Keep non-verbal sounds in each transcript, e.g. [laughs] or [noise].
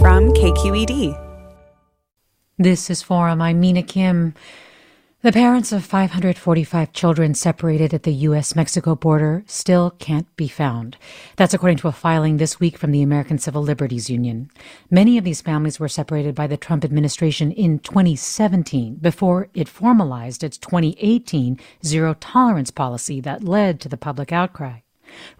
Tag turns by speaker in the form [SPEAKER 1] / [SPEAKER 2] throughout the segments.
[SPEAKER 1] from KQED.
[SPEAKER 2] This is Forum. I'm Mina Kim. The parents of 545 children separated at the U.S. Mexico border still can't be found. That's according to a filing this week from the American Civil Liberties Union. Many of these families were separated by the Trump administration in 2017 before it formalized its 2018 zero tolerance policy that led to the public outcry.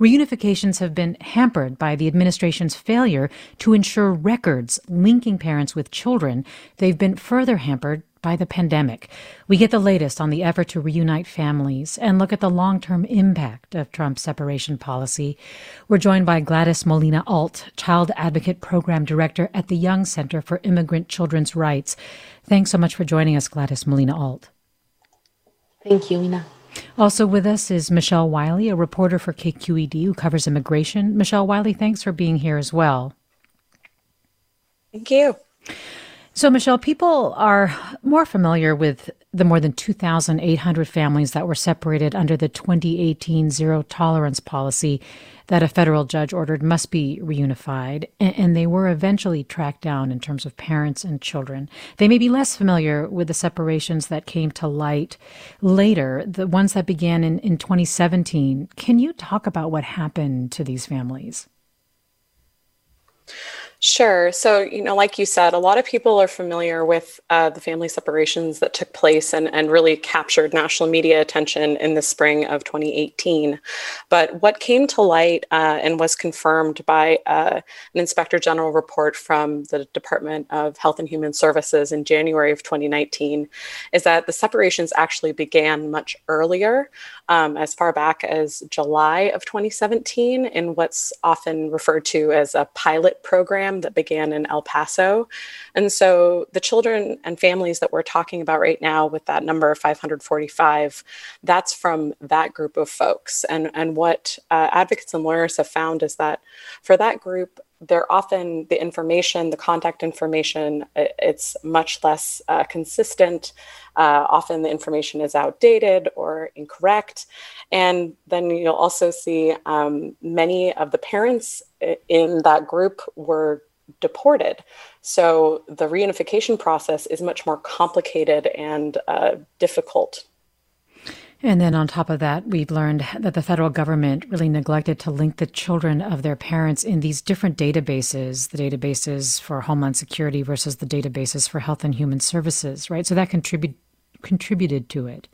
[SPEAKER 2] Reunifications have been hampered by the administration's failure to ensure records linking parents with children. They've been further hampered by the pandemic. We get the latest on the effort to reunite families and look at the long term impact of Trump's separation policy. We're joined by Gladys Molina Alt, Child Advocate Program Director at the Young Center for Immigrant Children's Rights. Thanks so much for joining us, Gladys Molina Alt.
[SPEAKER 3] Thank you, Mina.
[SPEAKER 2] Also with us is Michelle Wiley, a reporter for KQED who covers immigration. Michelle Wiley, thanks for being here as well.
[SPEAKER 4] Thank you.
[SPEAKER 2] So, Michelle, people are more familiar with the more than 2,800 families that were separated under the 2018 zero tolerance policy that a federal judge ordered must be reunified, and they were eventually tracked down in terms of parents and children. They may be less familiar with the separations that came to light later, the ones that began in, in 2017. Can you talk about what happened to these families?
[SPEAKER 4] Sure. So, you know, like you said, a lot of people are familiar with uh, the family separations that took place and, and really captured national media attention in the spring of 2018. But what came to light uh, and was confirmed by uh, an inspector general report from the Department of Health and Human Services in January of 2019 is that the separations actually began much earlier, um, as far back as July of 2017, in what's often referred to as a pilot program that began in El Paso. And so the children and families that we're talking about right now with that number of 545, that's from that group of folks. And, and what uh, advocates and lawyers have found is that for that group, they're often the information, the contact information, it's much less uh, consistent. Uh, often the information is outdated or incorrect. And then you'll also see um, many of the parents in that group were deported. So the reunification process is much more complicated and uh, difficult.
[SPEAKER 2] And then on top of that, we've learned that the federal government really neglected to link the children of their parents in these different databases, the databases for Homeland Security versus the databases for Health and Human Services, right? So that contribute, contributed to it.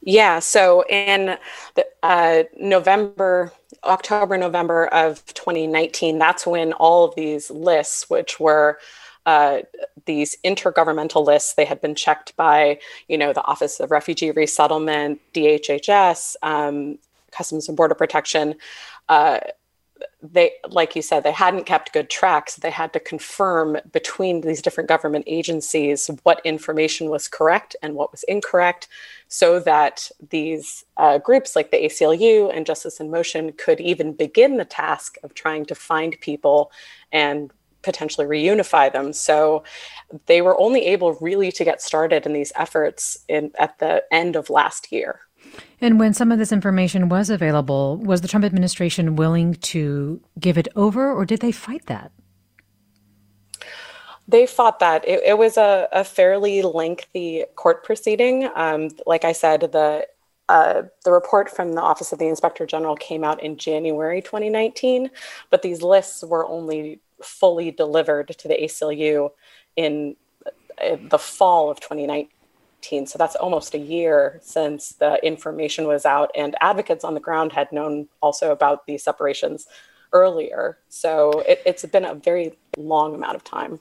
[SPEAKER 4] Yeah, so in the, uh, November, October, November of 2019, that's when all of these lists, which were uh, these intergovernmental lists, they had been checked by, you know, the Office of Refugee Resettlement, DHHS, um, Customs and Border Protection. Uh, they like you said they hadn't kept good tracks they had to confirm between these different government agencies what information was correct and what was incorrect so that these uh, groups like the aclu and justice in motion could even begin the task of trying to find people and potentially reunify them so they were only able really to get started in these efforts in at the end of last year
[SPEAKER 2] and when some of this information was available, was the Trump administration willing to give it over or did they fight that?
[SPEAKER 4] They fought that. It, it was a, a, fairly lengthy court proceeding. Um, like I said, the uh, the report from the Office of the Inspector General came out in January 2019, but these lists were only fully delivered to the ACLU in uh, the fall of 2019. So that's almost a year since the information was out, and advocates on the ground had known also about these separations earlier. So it, it's been a very long amount of time.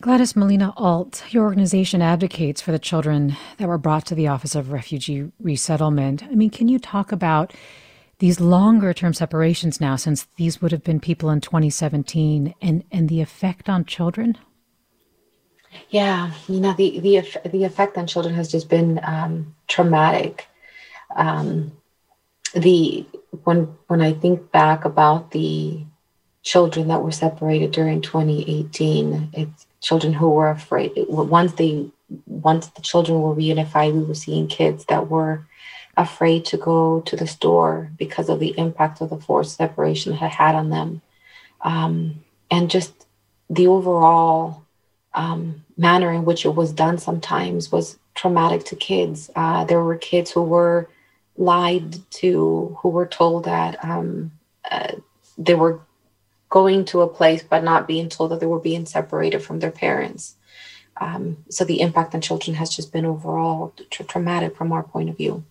[SPEAKER 2] Gladys Molina Alt, your organization advocates for the children that were brought to the Office of Refugee Resettlement. I mean, can you talk about these longer term separations now, since these would have been people in 2017, and, and the effect on children?
[SPEAKER 3] Yeah, you know the the the effect on children has just been um, traumatic. Um, the when when I think back about the children that were separated during 2018, it's children who were afraid. Once they once the children were reunified, we were seeing kids that were afraid to go to the store because of the impact of the forced separation had had on them. Um, and just the overall um, manner in which it was done sometimes was traumatic to kids. Uh, there were kids who were lied to, who were told that um, uh, they were going to a place but not being told that they were being separated from their parents. Um, so the impact on children has just been overall tra- traumatic from our point of view.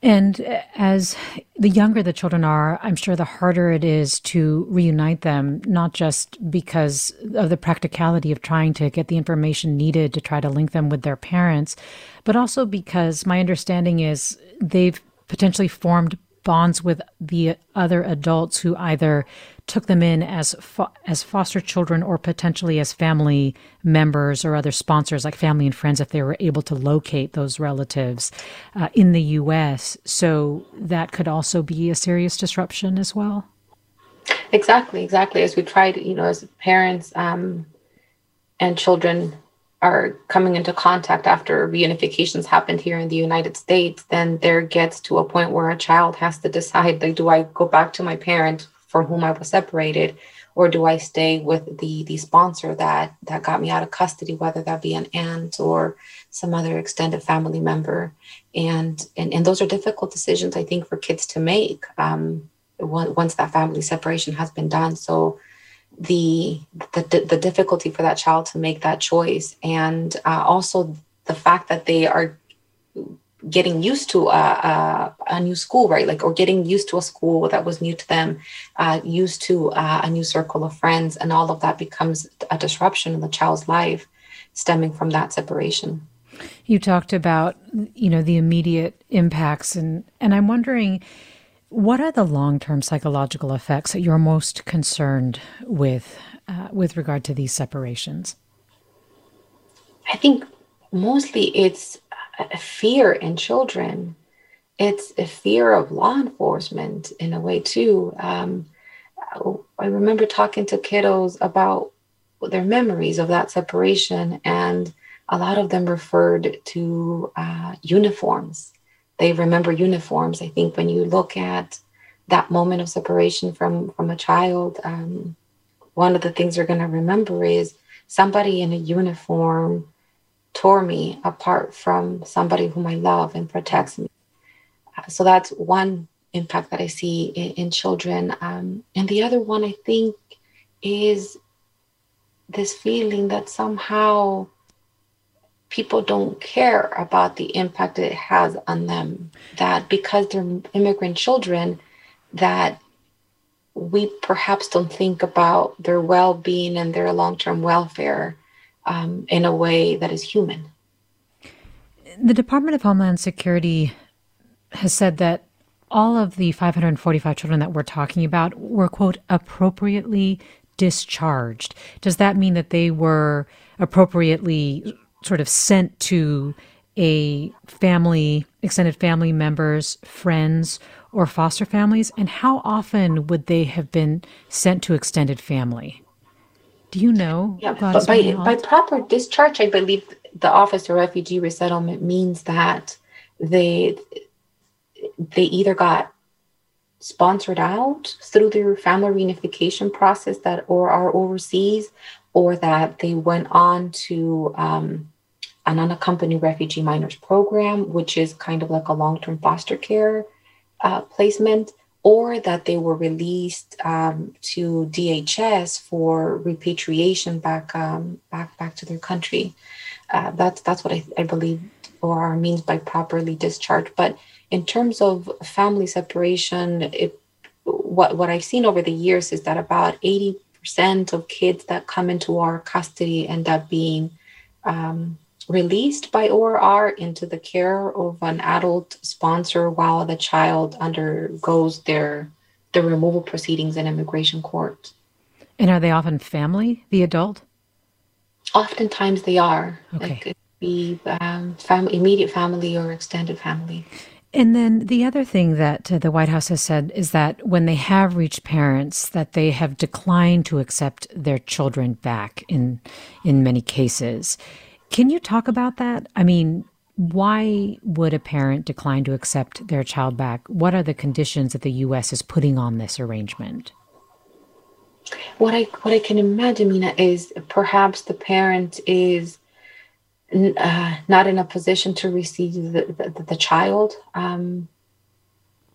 [SPEAKER 2] And as the younger the children are, I'm sure the harder it is to reunite them, not just because of the practicality of trying to get the information needed to try to link them with their parents, but also because my understanding is they've potentially formed bonds with the other adults who either took them in as fo- as foster children or potentially as family members or other sponsors like family and friends if they were able to locate those relatives uh, in the US so that could also be a serious disruption as well?
[SPEAKER 3] Exactly exactly. As we tried you know as parents um, and children are coming into contact after reunifications happened here in the United States, then there gets to a point where a child has to decide like, do I go back to my parent from whom I was separated, or do I stay with the the sponsor that that got me out of custody, whether that be an aunt or some other extended family member, and and, and those are difficult decisions I think for kids to make um, once that family separation has been done. So the the, the difficulty for that child to make that choice and uh, also the fact that they are getting used to a, a, a, new school, right? Like, or getting used to a school that was new to them, uh, used to uh, a new circle of friends, and all of that becomes a disruption in the child's life stemming from that separation.
[SPEAKER 2] You talked about, you know, the immediate impacts, and and I'm wondering, what are the long-term psychological effects that you're most concerned with, uh, with regard to these separations?
[SPEAKER 3] I think mostly it's fear in children. It's a fear of law enforcement in a way too. Um, I remember talking to kiddos about their memories of that separation, and a lot of them referred to uh, uniforms. They remember uniforms. I think when you look at that moment of separation from from a child, um, one of the things they're going to remember is somebody in a uniform tore me apart from somebody whom I love and protects me. Uh, so that's one impact that I see in, in children. Um, and the other one, I think, is this feeling that somehow people don't care about the impact it has on them. That because they're immigrant children, that we perhaps don't think about their well being and their long term welfare um, in a way that is human.
[SPEAKER 2] The Department of Homeland Security has said that all of the 545 children that we're talking about were, quote, appropriately discharged. Does that mean that they were appropriately sort of sent to a family, extended family members, friends, or foster families? And how often would they have been sent to extended family? Do you know?
[SPEAKER 3] Yeah, but by, by proper discharge, I believe the Office of Refugee Resettlement means that they they either got sponsored out through their family reunification process that or are overseas, or that they went on to um, an unaccompanied refugee minors program, which is kind of like a long-term foster care uh, placement, or that they were released um, to DHS for repatriation back um, back back to their country. Uh, that's that's what I, I believe or means by properly discharged. But in terms of family separation, it what what I've seen over the years is that about eighty percent of kids that come into our custody end up being um, released by ORR into the care of an adult sponsor while the child undergoes their the removal proceedings in immigration court.
[SPEAKER 2] And are they often family, the adult?
[SPEAKER 3] Oftentimes they are.
[SPEAKER 2] Okay.
[SPEAKER 3] It could be um, family, immediate family or extended family.
[SPEAKER 2] And then the other thing that uh, the White House has said is that when they have reached parents, that they have declined to accept their children back in in many cases. Can you talk about that? I mean, why would a parent decline to accept their child back? What are the conditions that the U.S. is putting on this arrangement?
[SPEAKER 3] what I what I can imagine, Mina, is perhaps the parent is uh, not in a position to receive the, the, the child um,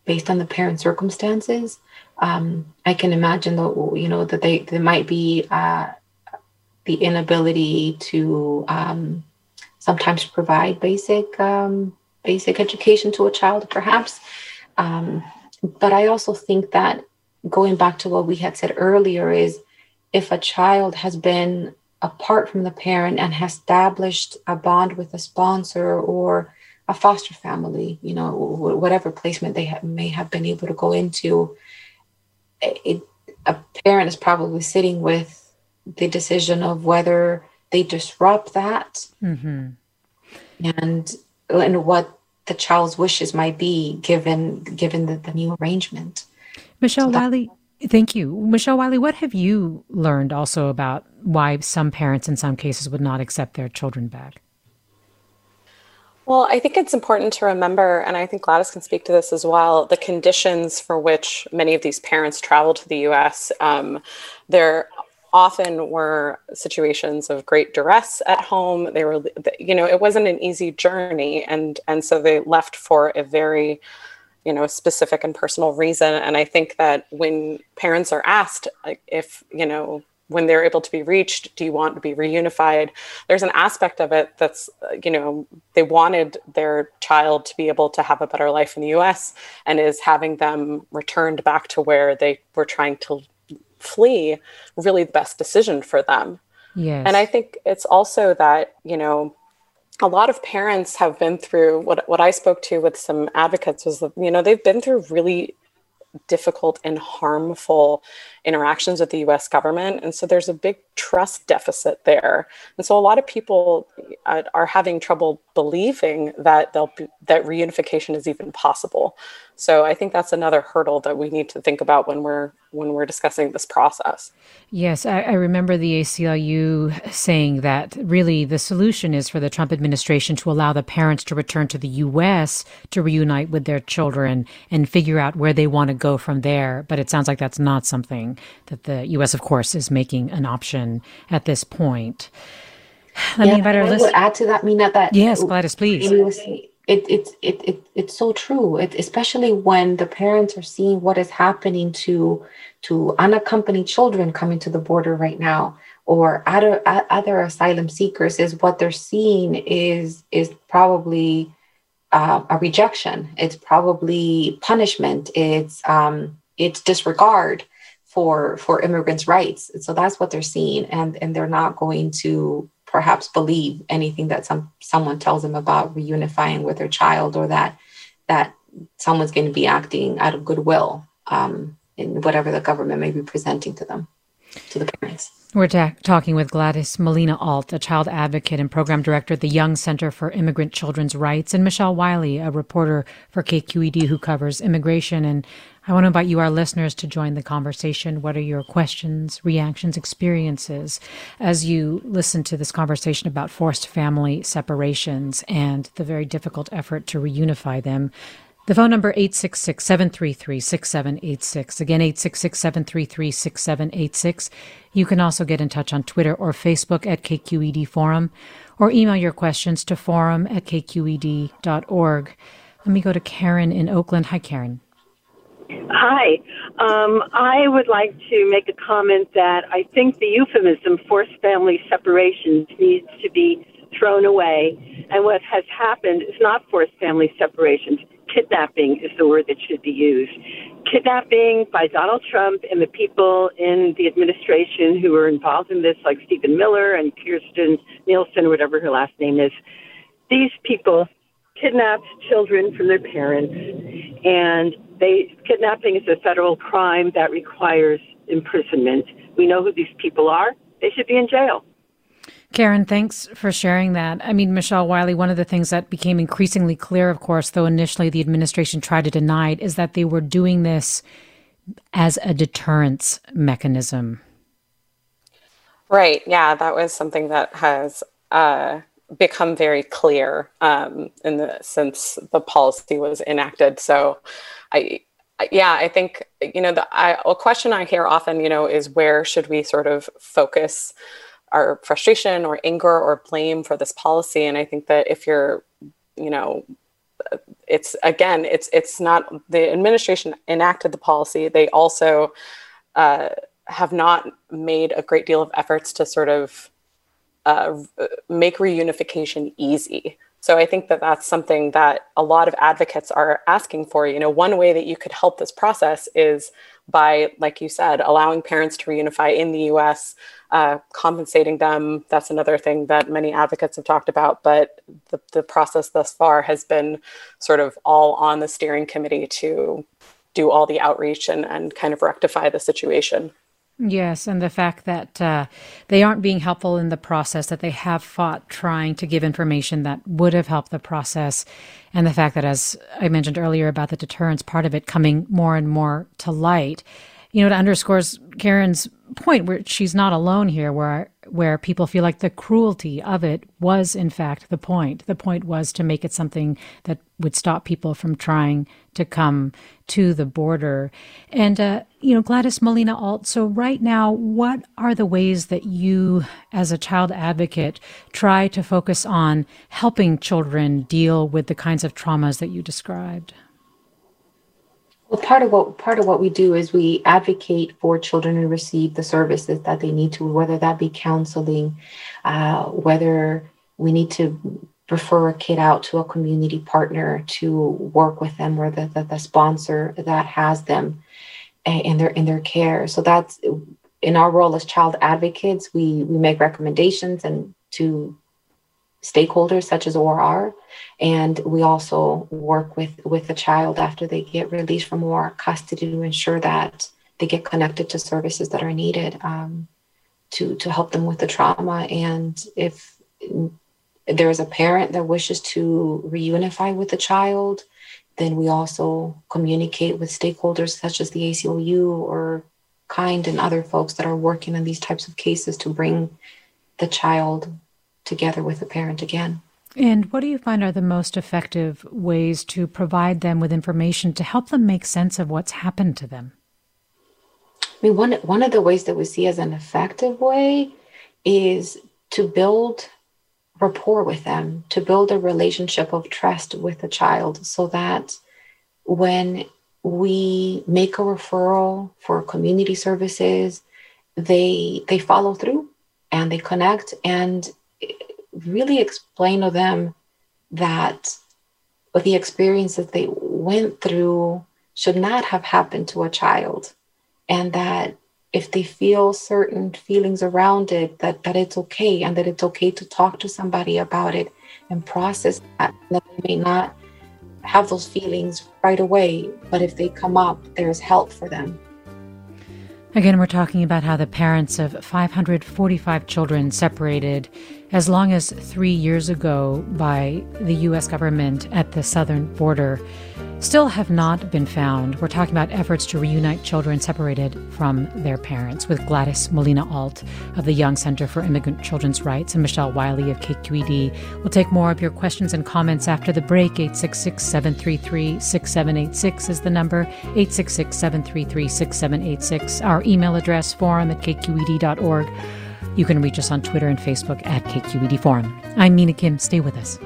[SPEAKER 3] based on the parent's circumstances. Um, I can imagine though, you know, that they there might be uh, the inability to um, sometimes provide basic um, basic education to a child, perhaps. Um, but I also think that going back to what we had said earlier is if a child has been apart from the parent and has established a bond with a sponsor or a foster family, you know, whatever placement they may have been able to go into, it, a parent is probably sitting with the decision of whether they disrupt that mm-hmm. and and what the child's wishes might be given given the, the new arrangement.
[SPEAKER 2] Michelle so Wiley, thank you. Michelle Wiley, what have you learned also about why some parents in some cases would not accept their children back?
[SPEAKER 4] Well, I think it's important to remember, and I think Gladys can speak to this as well, the conditions for which many of these parents travel to the US. Um, there often were situations of great duress at home. They were, you know, it wasn't an easy journey. And, and so they left for a very, you know, specific and personal reason. And I think that when parents are asked if, you know, when they're able to be reached do you want to be reunified there's an aspect of it that's you know they wanted their child to be able to have a better life in the US and is having them returned back to where they were trying to flee really the best decision for them
[SPEAKER 2] yes.
[SPEAKER 4] and i think it's also that you know a lot of parents have been through what, what I spoke to with some advocates was, you know, they've been through really difficult and harmful interactions with the US government. And so there's a big trust deficit there. And so a lot of people uh, are having trouble believing that they'll be, that reunification is even possible. So I think that's another hurdle that we need to think about when we're when we're discussing this process.
[SPEAKER 2] Yes, I, I, remember the ACLU saying that really the solution is for the Trump administration to allow the parents to return to the U.S. to reunite with their children and figure out where they want to go from there. But it sounds like that's not something that the U.S., of course, is making an option at this point.
[SPEAKER 3] Let yeah, me invite our listeners. add to that, Mina, that
[SPEAKER 2] yes, Gladys, please
[SPEAKER 3] it, it, it, it, it's so true it, especially when the parents are seeing what is happening to to unaccompanied children coming to the border right now or other other asylum seekers is what they're seeing is is probably uh, a rejection it's probably punishment it's um, it's disregard for for immigrants rights. So that's what they're seeing and and they're not going to perhaps believe anything that some someone tells them about reunifying with their child or that that someone's going to be acting out of goodwill um, in whatever the government may be presenting to them to the parents
[SPEAKER 2] we're ta- talking with Gladys Molina Alt, a child advocate and program director at the Young Center for Immigrant Children's Rights, and Michelle Wiley, a reporter for KQED who covers immigration. And I want to invite you, our listeners, to join the conversation. What are your questions, reactions, experiences as you listen to this conversation about forced family separations and the very difficult effort to reunify them? The phone number 866-733-6786. Again, 866-733-6786. You can also get in touch on Twitter or Facebook at KQED Forum or email your questions to forum at kqed.org. Let me go to Karen in Oakland. Hi, Karen.
[SPEAKER 1] Hi. Um, I would like to make a comment that I think the euphemism forced family separations needs to be thrown away. And what has happened is not forced family separations kidnapping is the word that should be used. Kidnapping by Donald Trump and the people in the administration who were involved in this, like Stephen Miller and Kirstjen Nielsen, whatever her last name is. These people kidnapped children from their parents, and they kidnapping is a federal crime that requires imprisonment. We know who these people are. They should be in jail.
[SPEAKER 2] Karen, thanks for sharing that. I mean, Michelle Wiley, one of the things that became increasingly clear, of course, though initially the administration tried to deny it, is that they were doing this as a deterrence mechanism.
[SPEAKER 4] Right. Yeah, that was something that has uh, become very clear um, in the since the policy was enacted. So, I yeah, I think you know the I, a question I hear often, you know, is where should we sort of focus our frustration or anger or blame for this policy? And I think that if you're, you know, it's again, it's it's not the administration enacted the policy. They also uh, have not made a great deal of efforts to sort of uh, make reunification easy. So I think that that's something that a lot of advocates are asking for. You know, one way that you could help this process is by, like you said, allowing parents to reunify in the US, uh, compensating them. That's another thing that many advocates have talked about. But the, the process thus far has been sort of all on the steering committee to do all the outreach and, and kind of rectify the situation.
[SPEAKER 2] Yes, and the fact that uh, they aren't being helpful in the process, that they have fought trying to give information that would have helped the process, and the fact that, as I mentioned earlier about the deterrence part of it coming more and more to light, you know, it underscores Karen's point where she's not alone here, where where people feel like the cruelty of it was in fact the point. The point was to make it something that would stop people from trying to come to the border. And uh, you know, Gladys Molina Alt. So right now, what are the ways that you, as a child advocate, try to focus on helping children deal with the kinds of traumas that you described?
[SPEAKER 3] Well, part of what part of what we do is we advocate for children to receive the services that they need to, whether that be counseling, uh, whether we need to refer a kid out to a community partner to work with them, or the, the, the sponsor that has them in their in their care. So that's in our role as child advocates, we we make recommendations and to stakeholders such as ORR. And we also work with, with the child after they get released from ORR custody to ensure that they get connected to services that are needed um, to, to help them with the trauma. And if there is a parent that wishes to reunify with the child, then we also communicate with stakeholders such as the ACLU or KIND and other folks that are working in these types of cases to bring the child together with the parent again.
[SPEAKER 2] And what do you find are the most effective ways to provide them with information to help them make sense of what's happened to them?
[SPEAKER 3] I mean, one, one of the ways that we see as an effective way is to build rapport with them, to build a relationship of trust with the child so that when we make a referral for community services, they they follow through and they connect and really explain to them that what the experience that they went through should not have happened to a child and that if they feel certain feelings around it that that it's okay and that it's okay to talk to somebody about it and process that that they may not have those feelings right away but if they come up there's help for them.
[SPEAKER 2] Again, we're talking about how the parents of 545 children separated as long as three years ago by the U.S. government at the southern border still have not been found. We're talking about efforts to reunite children separated from their parents with Gladys Molina Alt of the Young Center for Immigrant Children's Rights and Michelle Wiley of KQED. We'll take more of your questions and comments after the break. 866 733 6786 is the number. 866 733 6786. Our email address forum at kqed.org. You can reach us on Twitter and Facebook at KQED Forum. I'm Mina Kim. Stay with us.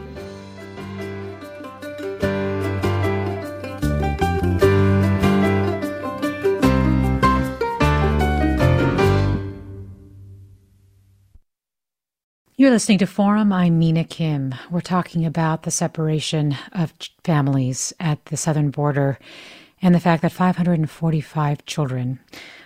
[SPEAKER 2] You're listening to Forum. I'm Mina Kim. We're talking about the separation of families at the southern border and the fact that 545 children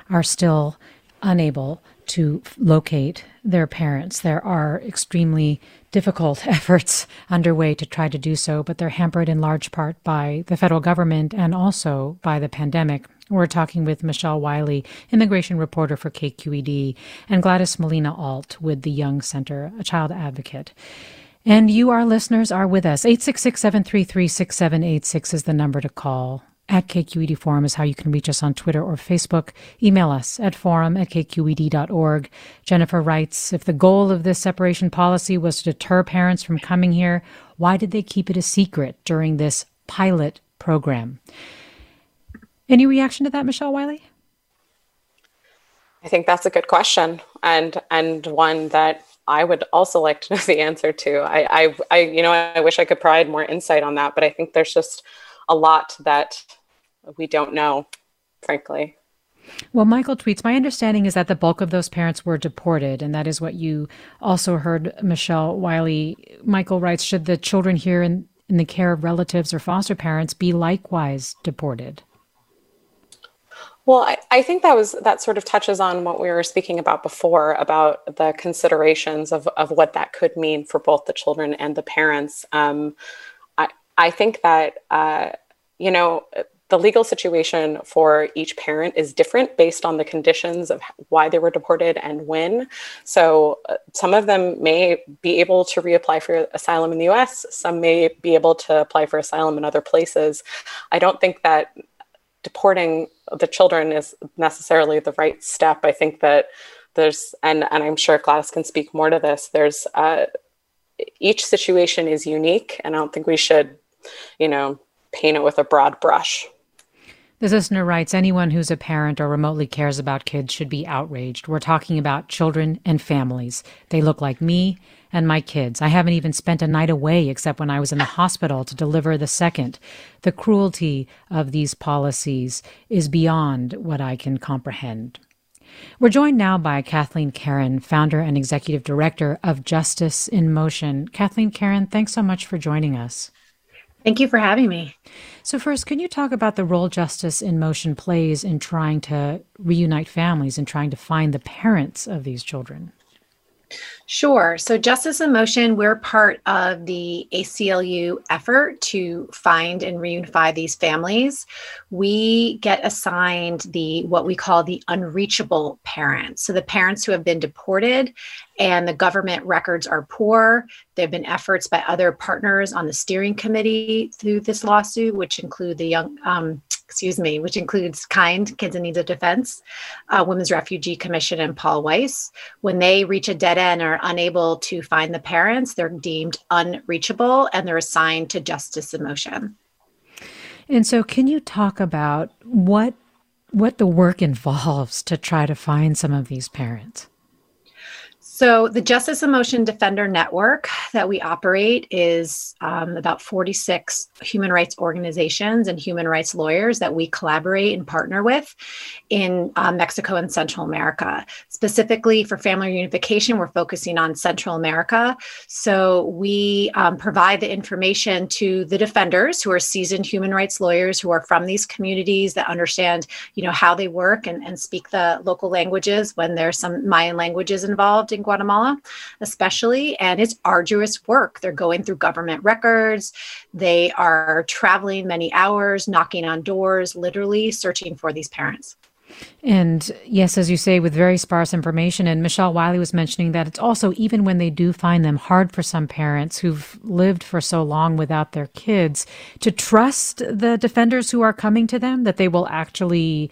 [SPEAKER 2] are still unable to locate their parents. There are extremely difficult [laughs] efforts underway to try to do so, but they're hampered in large part by the federal government and also by the pandemic. We're talking with Michelle Wiley, immigration reporter for KQED, and Gladys Molina Alt with the Young Center, a child advocate. And you, our listeners, are with us. 866 733 6786 is the number to call. At KQED Forum is how you can reach us on Twitter or Facebook. Email us at forum at kqed.org. Jennifer writes If the goal of this separation policy was to deter parents from coming here, why did they keep it a secret during this pilot program? Any reaction to that, Michelle Wiley?
[SPEAKER 4] I think that's a good question, and and one that I would also like to know the answer to. I, I, I, you know, I wish I could provide more insight on that, but I think there's just a lot that we don't know, frankly.
[SPEAKER 2] Well, Michael tweets, my understanding is that the bulk of those parents were deported, and that is what you also heard Michelle Wiley. Michael writes, should the children here in, in the care of relatives or foster parents be likewise deported?
[SPEAKER 4] Well, I, I, think that was that sort of touches on what we were speaking about before about the considerations of, of what that could mean for both the children and the parents. Um, I, think that, uh, you know, the legal situation for each parent is different based on the conditions of why they were deported and when. So uh, some of them may be able to reapply for asylum in the US, some may be able to apply for asylum in other places. I don't think that deporting the children is necessarily the right step. I think that there's, and, and I'm sure Gladys can speak more to this, there's, uh, each situation is unique, and I don't think we should, you know, paint it with a broad brush.
[SPEAKER 2] This listener writes Anyone who's a parent or remotely cares about kids should be outraged. We're talking about children and families. They look like me and my kids. I haven't even spent a night away except when I was in the hospital to deliver the second. The cruelty of these policies is beyond what I can comprehend. We're joined now by Kathleen Caron, founder and executive director of Justice in Motion. Kathleen Caron, thanks so much for joining us.
[SPEAKER 5] Thank you for having me.
[SPEAKER 2] So, first, can you talk about the role Justice in Motion plays in trying to reunite families and trying to find the parents of these children?
[SPEAKER 5] Sure. So, Justice in Motion, we're part of the ACLU effort to find and reunify these families. We get assigned the what we call the unreachable parents. So, the parents who have been deported and the government records are poor. There have been efforts by other partners on the steering committee through this lawsuit, which include the young um, excuse me, which includes KIND, Kids in Need of Defense, uh, Women's Refugee Commission, and Paul Weiss. When they reach a dead end or are unable to find the parents, they're deemed unreachable and they're assigned to justice in motion.
[SPEAKER 2] And so, can you talk about what what the work involves to try to find some of these parents?
[SPEAKER 5] So, the Justice in Motion Defender Network that we operate is um, about 46 human rights organizations and human rights lawyers that we collaborate and partner with in uh, Mexico and Central America. Specifically for family reunification, we're focusing on Central America. So, we um, provide the information to the defenders who are seasoned human rights lawyers who are from these communities that understand, you know, how they work and, and speak the local languages when there's some Mayan languages involved in Guatemala, especially. And it's arduous work. They're going through government records, they are traveling many hours, knocking on doors, literally searching for these parents.
[SPEAKER 2] And yes, as you say, with very sparse information. And Michelle Wiley was mentioning that it's also, even when they do find them, hard for some parents who've lived for so long without their kids to trust the defenders who are coming to them that they will actually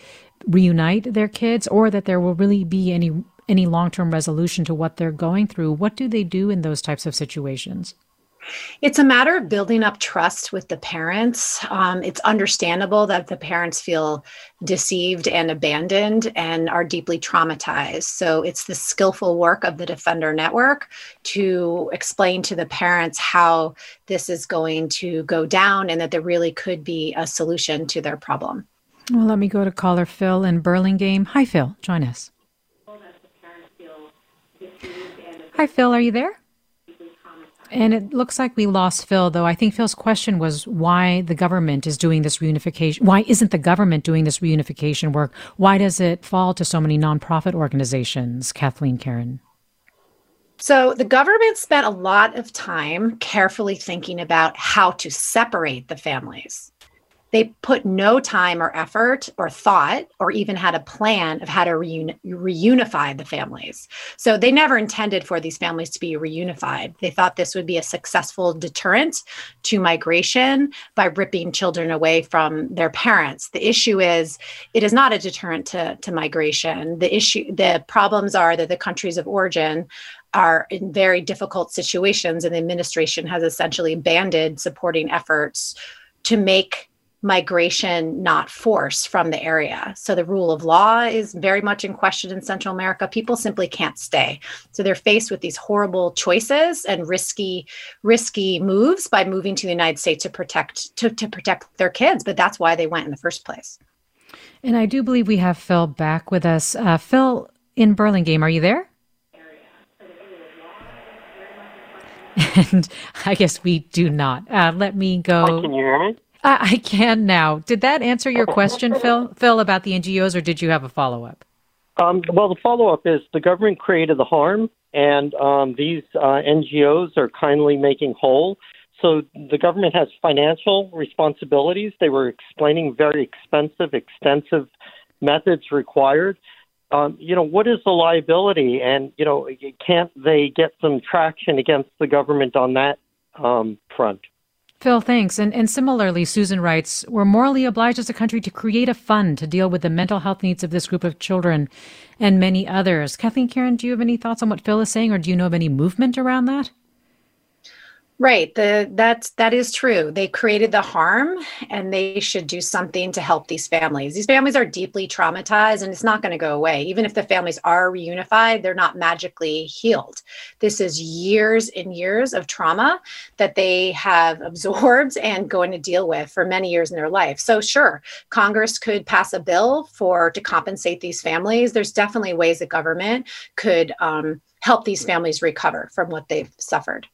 [SPEAKER 2] reunite their kids or that there will really be any any long-term resolution to what they're going through what do they do in those types of situations
[SPEAKER 5] it's a matter of building up trust with the parents. Um, it's understandable that the parents feel deceived and abandoned and are deeply traumatized. So it's the skillful work of the Defender Network to explain to the parents how this is going to go down and that there really could be a solution to their problem.
[SPEAKER 2] Well, let me go to caller Phil in Burlingame. Hi, Phil. Join us. Hi, Phil. Are you there? And it looks like we lost Phil, though. I think Phil's question was why the government is doing this reunification. Why isn't the government doing this reunification work? Why does it fall to so many nonprofit organizations, Kathleen Caron?
[SPEAKER 5] So, the government spent a lot of time carefully thinking about how to separate the families they put no time or effort or thought or even had a plan of how to reuni- reunify the families. So they never intended for these families to be reunified. They thought this would be a successful deterrent to migration by ripping children away from their parents. The issue is it is not a deterrent to, to migration. The issue the problems are that the countries of origin are in very difficult situations and the administration has essentially abandoned supporting efforts to make migration, not force from the area. So the rule of law is very much in question in Central America. People simply can't stay. So they're faced with these horrible choices and risky, risky moves by moving to the United States to protect to, to protect their kids. But that's why they went in the first place.
[SPEAKER 2] And I do believe we have Phil back with us. Uh, Phil in Burlingame, are you there? [laughs] And I guess we do not. Uh, let me go.
[SPEAKER 6] can you hear me?
[SPEAKER 2] Uh, I can now. Did that answer your question, Phil? Phil, about the NGOs, or did you have a follow up?
[SPEAKER 6] Um, well, the follow up is the government created the harm, and um, these uh, NGOs are kindly making whole. So the government has financial responsibilities. They were explaining very expensive, extensive methods required. Um, you know, what is the liability? And, you know, can't they get some traction against the government on that um, front?
[SPEAKER 2] Phil, thanks. And, and similarly, Susan writes, we're morally obliged as a country to create a fund to deal with the mental health needs of this group of children and many others. Kathleen Caron, do you have any thoughts on what Phil is saying, or do you know of any movement around that?
[SPEAKER 5] Right. The that's that is true. They created the harm and they should do something to help these families. These families are deeply traumatized and it's not going to go away. Even if the families are reunified, they're not magically healed. This is years and years of trauma that they have [laughs] absorbed and going to deal with for many years in their life. So sure, Congress could pass a bill for to compensate these families. There's definitely ways the government could um, help these families recover from what they've suffered.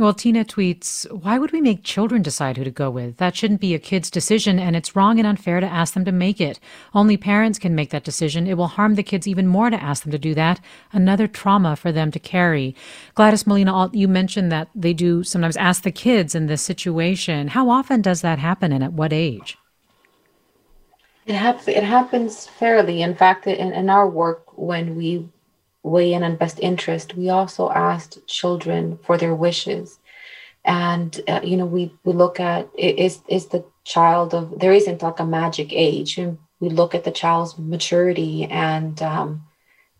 [SPEAKER 2] Well, Tina tweets, why would we make children decide who to go with? That shouldn't be a kid's decision, and it's wrong and unfair to ask them to make it. Only parents can make that decision. It will harm the kids even more to ask them to do that. Another trauma for them to carry. Gladys Molina, you mentioned that they do sometimes ask the kids in this situation. How often does that happen, and at what age?
[SPEAKER 3] It, hap- it happens fairly. In fact, in, in our work, when we weigh in on best interest, we also asked children for their wishes. And, uh, you know, we, we look at is, is the child of, there isn't like a magic age. And we look at the child's maturity and, um,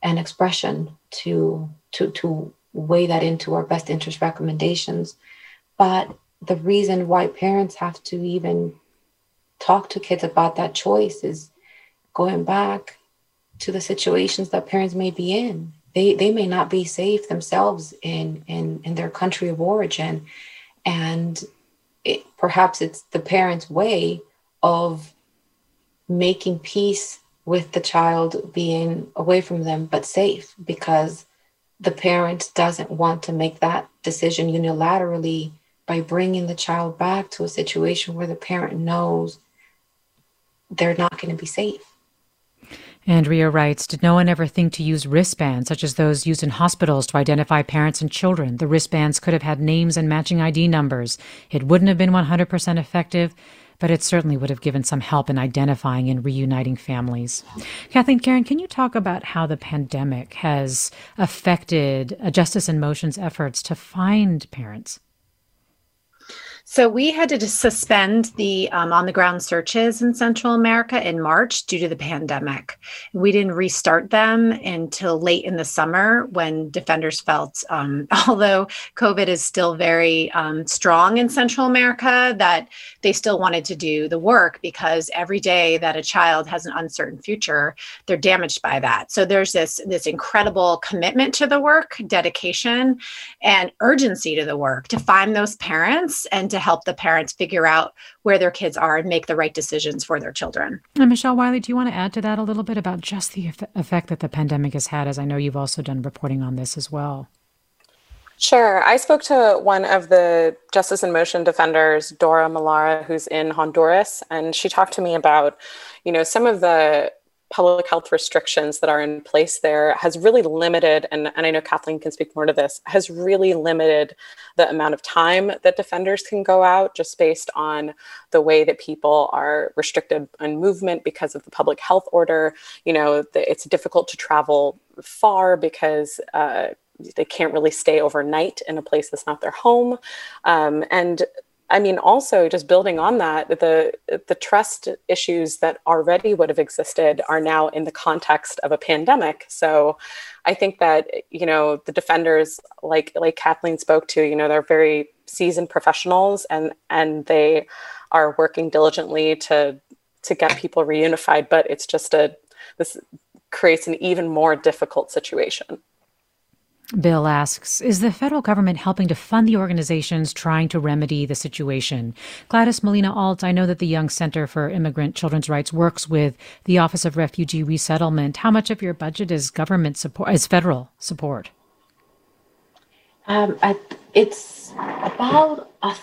[SPEAKER 3] and expression to, to, to weigh that into our best interest recommendations. But the reason why parents have to even talk to kids about that choice is going back to the situations that parents may be in. They they may not be safe themselves in in in their country of origin, and it, perhaps it's the parent's way of making peace with the child being away from them but safe because the parent doesn't want to make that decision unilaterally by bringing the child back to a situation where the parent knows they're not going to be safe.
[SPEAKER 2] Andrea writes Did no one ever think to use wristbands, such as those used in hospitals, to identify parents and children? The wristbands could have had names and matching ID numbers. It wouldn't have been 100% effective, but it certainly would have given some help in identifying and reuniting families. Kathleen Caron, can you talk about how the pandemic has affected uh, Justice in Motion's efforts to find parents?
[SPEAKER 5] So we had to suspend the um, on the ground searches in Central America in March due to the pandemic. We didn't restart them until late in the summer when defenders felt, um, [laughs] although COVID is still very um, strong in Central America, that they still wanted to do the work because every day that a child has an uncertain future, they're damaged by that. So there's this this incredible commitment to the work, dedication, and urgency to the work to find those parents and to help the parents figure out where their kids are and make the right decisions for their children.
[SPEAKER 2] And Michelle Wiley, do you want to add to that a little bit about just the effect that the pandemic has had? As I know you've also done reporting on this as well.
[SPEAKER 4] Sure. I spoke to one of the Justice in Motion defenders, Dora Malara, who's in Honduras, and she talked to me about, you know, some of the public health restrictions that are in place there has really limited, and, and I know Kathleen can speak more to this, has really limited the amount of time that defenders can go out just based on the way that people are restricted on movement because of the public health order. You know, the, it's difficult to travel far because uh, they can't really stay overnight in a place that's not their home. Um, and I mean, also just building on that, the the trust issues that already would have existed are now in the context of a pandemic. So, I think that you know the defenders, like like Kathleen spoke to, you know, they're very seasoned professionals, and and they are working diligently to to get people reunified, but it's just a this creates an even more difficult situation.
[SPEAKER 2] Bill asks Is the federal government helping to fund the organizations trying to remedy the situation? Gladys Molina Alt, I know that the Young Center for Immigrant Children's Rights works with the Office of Refugee Resettlement. How much of your budget is government support, is federal support?
[SPEAKER 3] Um, it's about a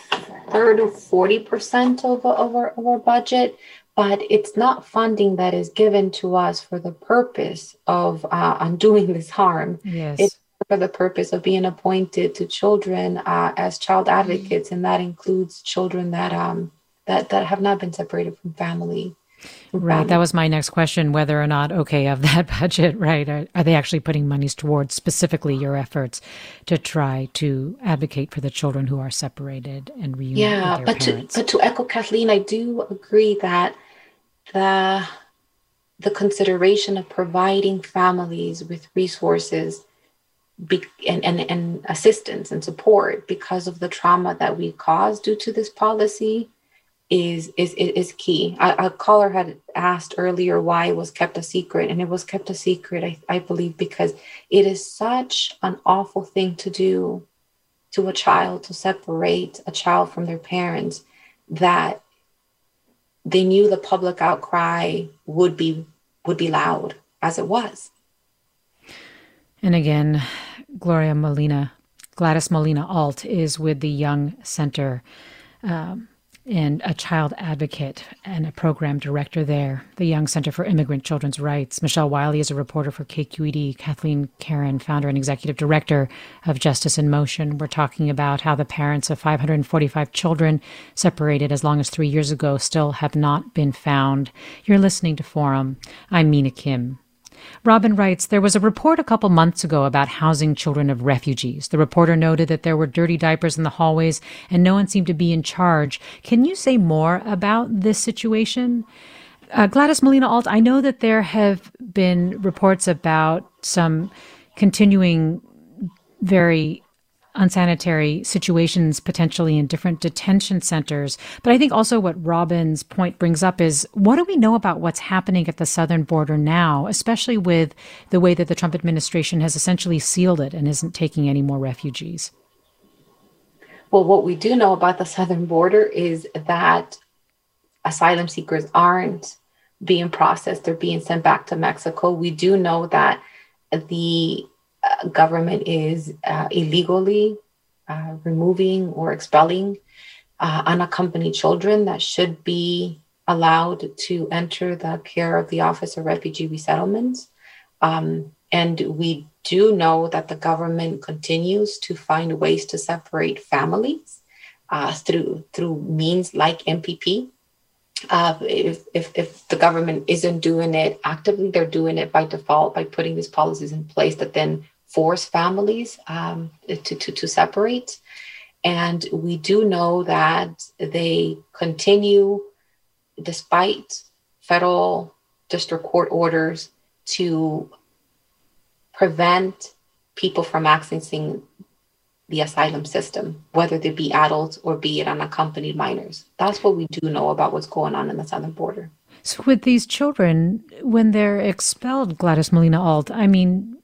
[SPEAKER 3] third or 40% of, of, our, of our budget, but it's not funding that is given to us for the purpose of uh, undoing this harm.
[SPEAKER 2] Yes.
[SPEAKER 3] It's for the purpose of being appointed to children uh, as child advocates, and that includes children that um, that that have not been separated from family.
[SPEAKER 2] Right. That was my next question whether or not, okay, of that [laughs] budget, right, are, are, they actually putting monies towards specifically your efforts to try to advocate for the children who are separated and reunite yeah,
[SPEAKER 3] but parents? To, but to echo Kathleen, I do agree that the, the consideration of providing families with resources be, and, and, and assistance and support because of the trauma that we caused due to this policy is is is key. A, a, caller had asked earlier why it was kept a secret, and it was kept a secret, I, I believe, because it is such an awful thing to do to a child to separate a child from their parents that they knew the public outcry would be would be loud as it was.
[SPEAKER 2] And again, Gloria Molina, Gladys Molina Alt is with the Young Center. Um, and a child advocate and a program director there, the Young Center for Immigrant Children's Rights. Michelle Wiley is a reporter for KQED. Kathleen Caron, founder and executive director of Justice in Motion. We're talking about how the parents of 545 children separated as long as three years ago still have not been found. You're listening to Forum. I'm Mina Kim. Robin writes There was a report a couple months ago about housing children of refugees. The reporter noted that there were dirty diapers in the hallways and no one seemed to be in charge. Can you say more about this situation? Uh, Gladys Molina Alt, I know that there have been reports about some continuing very unsanitary situations potentially in different detention centers. But I think also what Robin's point brings up is what do we know about what's happening at the southern border now, especially with the way that the Trump administration has essentially sealed it and isn't taking any more refugees?
[SPEAKER 3] Well, what we do know about the southern border is that asylum seekers aren't being processed, they're being sent back to Mexico. We do know that the government is uh, illegally uh, removing or expelling uh, unaccompanied children that should be allowed to enter the care of the Office of Refugee Resettlements. Um, and we do know that the government continues to find ways to separate families uh, through through means like MPP. Uh, if, if, if the government isn't doing it actively, they're doing it by default by putting these policies in place that then force families um, to, to, to separate. And we do know that they continue, despite federal district court orders, to prevent people from accessing the asylum system, whether they be adults or be it unaccompanied minors. That's what we do know about what's going on in the southern border.
[SPEAKER 2] So, with these children, when they're expelled, Gladys Molina Alt, I mean,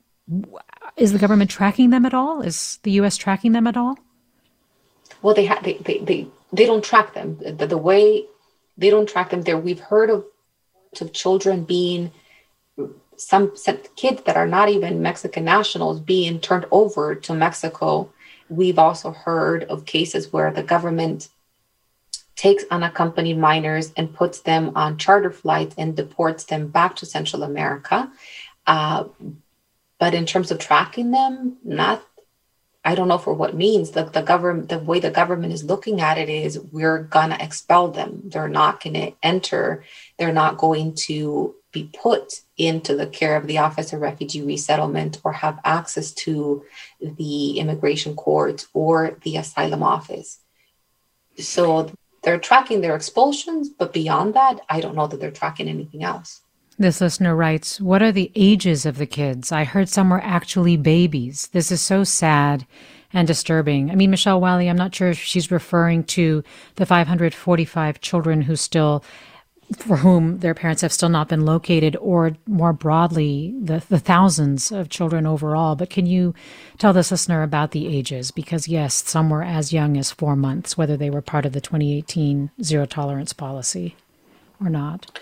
[SPEAKER 2] is the government tracking them at all? Is the U.S. tracking them at all?
[SPEAKER 3] Well, they have they, they they they don't track them. The, the way they don't track them there, we've heard of of children being some, some kids that are not even Mexican nationals being turned over to Mexico. We've also heard of cases where the government takes unaccompanied minors and puts them on charter flights and deports them back to Central America. Uh, but in terms of tracking them, not I don't know for what means. The, the government, the way the government is looking at it is we're gonna expel them. They're not gonna enter. They're not going to be put into the care of the Office of Refugee Resettlement or have access to the immigration court or the asylum office. So they're tracking their expulsions, but beyond that, I don't know that they're tracking anything else.
[SPEAKER 2] This listener writes, What are the ages of the kids? I heard some were actually babies. This is so sad and disturbing. I mean, Michelle Wiley, I'm not sure if she's referring to the 545 children who still for whom their parents have still not been located, or more broadly, the, the thousands of children overall. But can you tell this listener about the ages? Because, yes, some were as young as four months, whether they were part of the 2018 zero tolerance policy or not.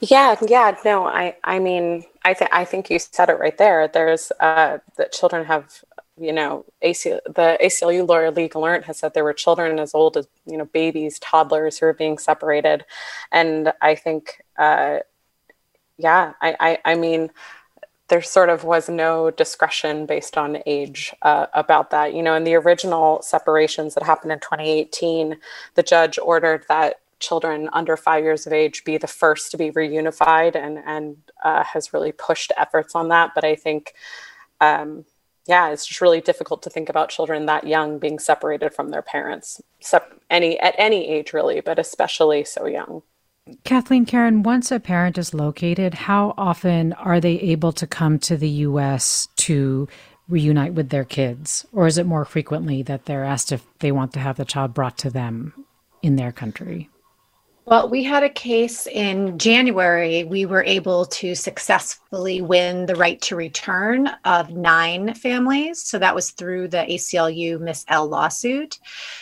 [SPEAKER 4] Yeah, yeah, no, I, I mean, I think I think you said it right there. There's uh, that children have you know, AC, the ACLU lawyer Lee Gelernt has said there were children as old as you know babies, toddlers who are being separated, and I think, uh, yeah, I, I, I mean, there sort of was no discretion based on age uh, about that. You know, in the original separations that happened in 2018, the judge ordered that children under five years of age be the first to be reunified, and and uh, has really pushed efforts on that. But I think. Um, yeah, it's just really difficult to think about children that young being separated from their parents, sep- any at any age really, but especially so young.
[SPEAKER 2] Kathleen Caron, once a parent is located, how often are they able to come to the U.S. to reunite with their kids, or is it more frequently that they're asked if they want to have the child brought to them in their country?
[SPEAKER 5] Well, we had a case in January. We were able to successfully win the right to return of nine families. So that was through the ACLU Ms. L lawsuit.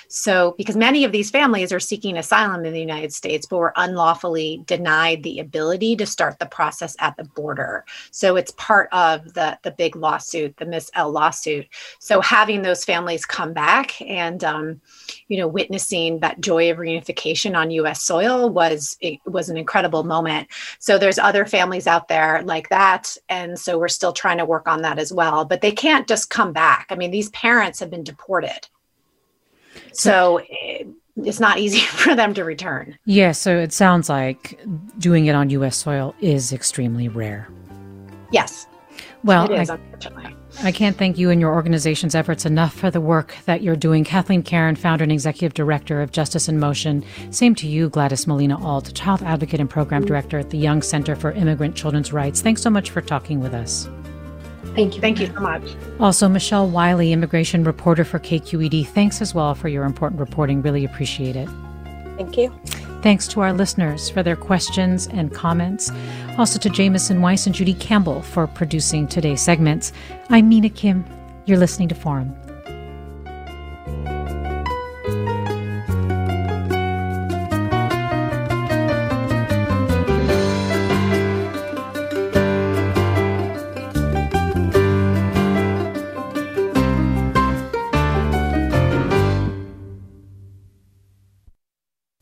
[SPEAKER 5] So, because many of these families are seeking asylum in the United States, but were unlawfully denied the ability to start the process at the border. So, it's part of the, the big lawsuit, the Ms. L lawsuit. So, having those families come back and, um, you know, witnessing that joy of reunification on U.S. soil was it was an incredible moment. So, there's other families out there like that, and so we're still trying to work on that as well. But they can't just come back. I mean, these parents have been deported. So eh, it's not easy [laughs] for them to return.
[SPEAKER 2] Yeah, so it sounds like doing it on U.S. soil is extremely rare.
[SPEAKER 5] Yes.
[SPEAKER 2] Well, is, I, I, can't thank you and your organization's efforts enough for the work that you're doing. Kathleen Caron, founder and executive director of Justice in Motion. Same to you, Gladys Molina Alt, child advocate and program director at the Young Center for Immigrant Children's Rights. Thanks so much for talking with us.
[SPEAKER 5] Thank you. Thank you so much.
[SPEAKER 2] Also, Michelle Wiley, immigration reporter for KQED. Thanks as well for your important reporting. Really appreciate it.
[SPEAKER 4] Thank you.
[SPEAKER 2] Thanks to our listeners for their questions and comments. Also to Jamison Weiss and Judy Campbell for producing today's segments. I'm Mina Kim. You're listening to Forum.